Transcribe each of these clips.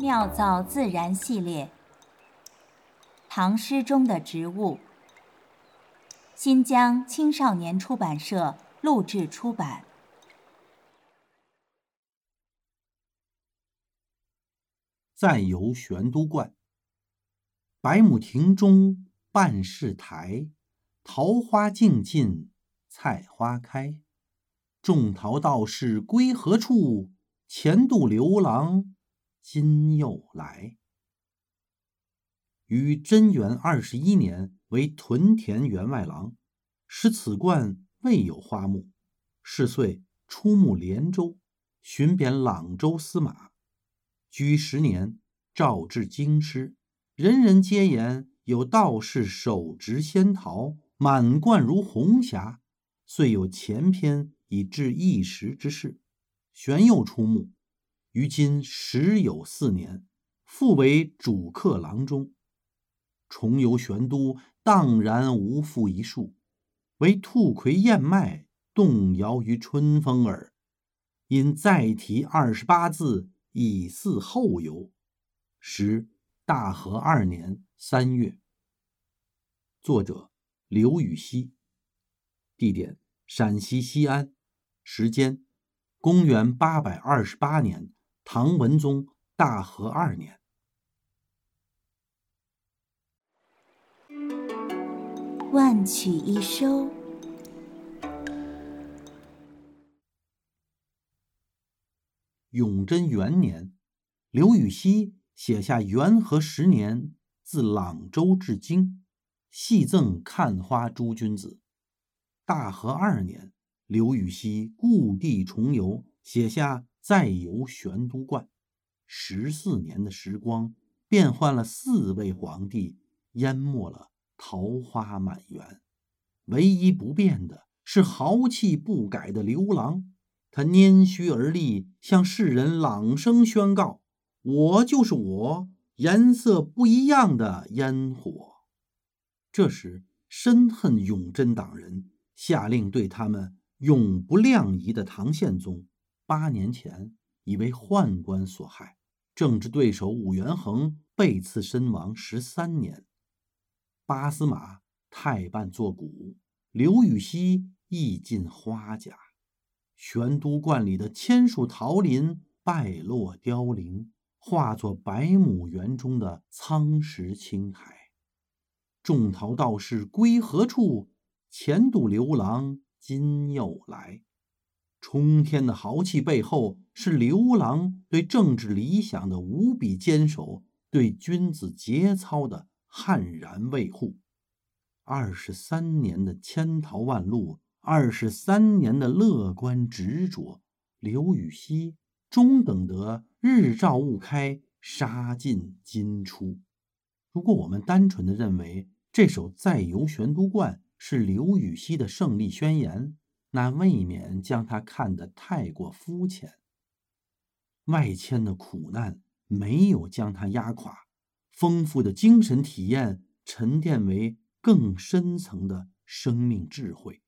妙造自然系列，唐诗中的植物。新疆青少年出版社录制出版。暂游玄都观。百亩庭中半是台，桃花尽尽菜花开。种桃道士归何处？前度刘郎今又来。于贞元二十一年为屯田员外郎，使此观未有花木。是岁出牧连州，巡贬朗州司马。居十年，诏至京师，人人皆言有道士手执仙桃，满贯如红霞，遂有前篇。以致一时之事，玄又出牧，于今时有四年，复为主客郎中。重游玄都，荡然无复一树，唯兔葵燕麦动摇于春风耳。因再题二十八字，以祀后游。时大和二年三月。作者刘禹锡，地点陕西西安。时间：公元八百二十八年，唐文宗大和二年。万曲一收。永贞元年，刘禹锡写下“元和十年，自朗州至京，系赠看花诸君子”。大和二年。刘禹锡故地重游，写下《再游玄都观》。十四年的时光，变换了四位皇帝，淹没了桃花满园。唯一不变的是豪气不改的刘郎。他拈须而立，向世人朗声宣告：“我就是我，颜色不一样的烟火。”这时，深恨永贞党人，下令对他们。永不谅夷的唐宪宗，八年前已为宦官所害，政治对手武元衡被刺身亡十三年。八司马太半作古，刘禹锡亦尽花甲，玄都观里的千树桃林败落凋零，化作百亩园中的苍石青苔。种桃道士归何处？前度刘郎。今又来，冲天的豪气背后是刘郎对政治理想的无比坚守，对君子节操的悍然维护。二十三年的千淘万漉，二十三年的乐观执着，刘禹锡终等得日照雾开，沙尽金出。如果我们单纯的认为这首《再游玄都观》，是刘禹锡的胜利宣言，那未免将他看得太过肤浅。外迁的苦难没有将他压垮，丰富的精神体验沉淀为更深层的生命智慧。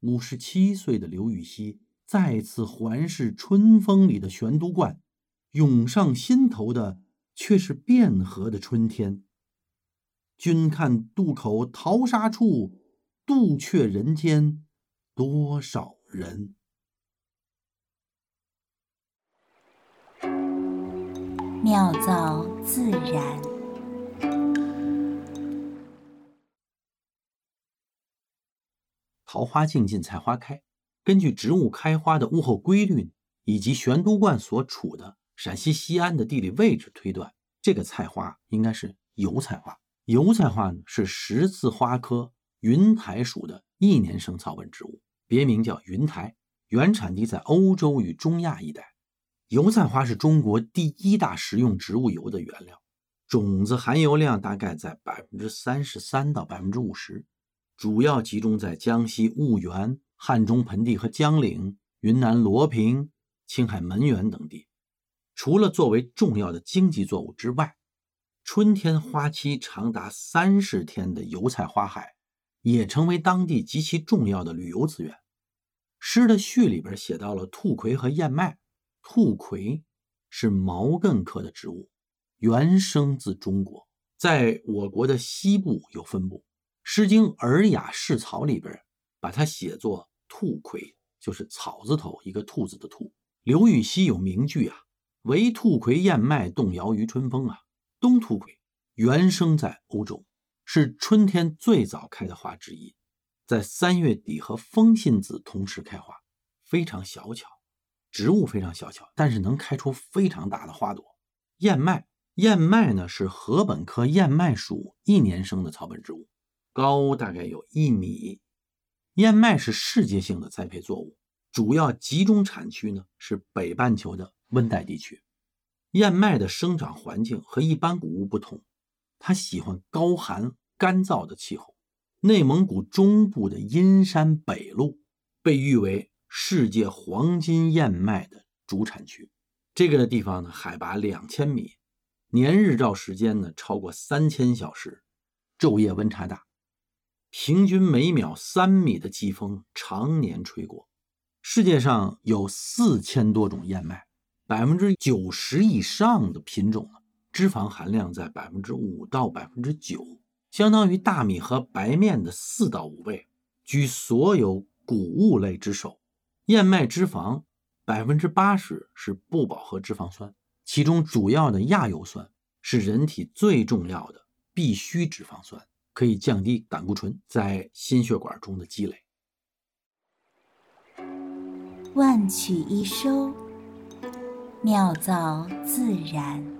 五十七岁的刘禹锡再次环视春风里的玄都观，涌上心头的却是汴河的春天。君看渡口淘沙处，杜却人间多少人？妙造自然，桃花尽尽菜花开。根据植物开花的物候规律，以及玄都观所处的陕西西安的地理位置推断，这个菜花应该是油菜花。油菜花呢是十字花科云台属的一年生草本植物，别名叫云台，原产地在欧洲与中亚一带。油菜花是中国第一大食用植物油的原料，种子含油量大概在百分之三十三到百分之五十，主要集中在江西婺源、汉中盆地和江岭、云南罗平、青海门源等地。除了作为重要的经济作物之外，春天花期长达三十天的油菜花海，也成为当地极其重要的旅游资源。诗的序里边写到了兔葵和燕麦。兔葵是毛茛科的植物，原生自中国，在我国的西部有分布。《诗经·尔雅释草》里边把它写作兔葵，就是草字头一个兔子的兔。刘禹锡有名句啊：“唯兔葵燕麦动摇于春风啊。”冬兔葵原生在欧洲，是春天最早开的花之一，在三月底和风信子同时开花，非常小巧。植物非常小巧，但是能开出非常大的花朵。燕麦，燕麦呢是禾本科燕麦属一年生的草本植物，高大概有一米。燕麦是世界性的栽培作物，主要集中产区呢是北半球的温带地区。燕麦的生长环境和一般谷物不同，它喜欢高寒干燥的气候。内蒙古中部的阴山北麓被誉为。世界黄金燕麦的主产区，这个地方呢，海拔两千米，年日照时间呢超过三千小时，昼夜温差大，平均每秒三米的季风常年吹过。世界上有四千多种燕麦，百分之九十以上的品种呢，脂肪含量在百分之五到百分之九，相当于大米和白面的四到五倍，居所有谷物类之首。燕麦脂肪百分之八十是不饱和脂肪酸，其中主要的亚油酸是人体最重要的必需脂肪酸，可以降低胆固醇在心血管中的积累。万曲一收，妙造自然。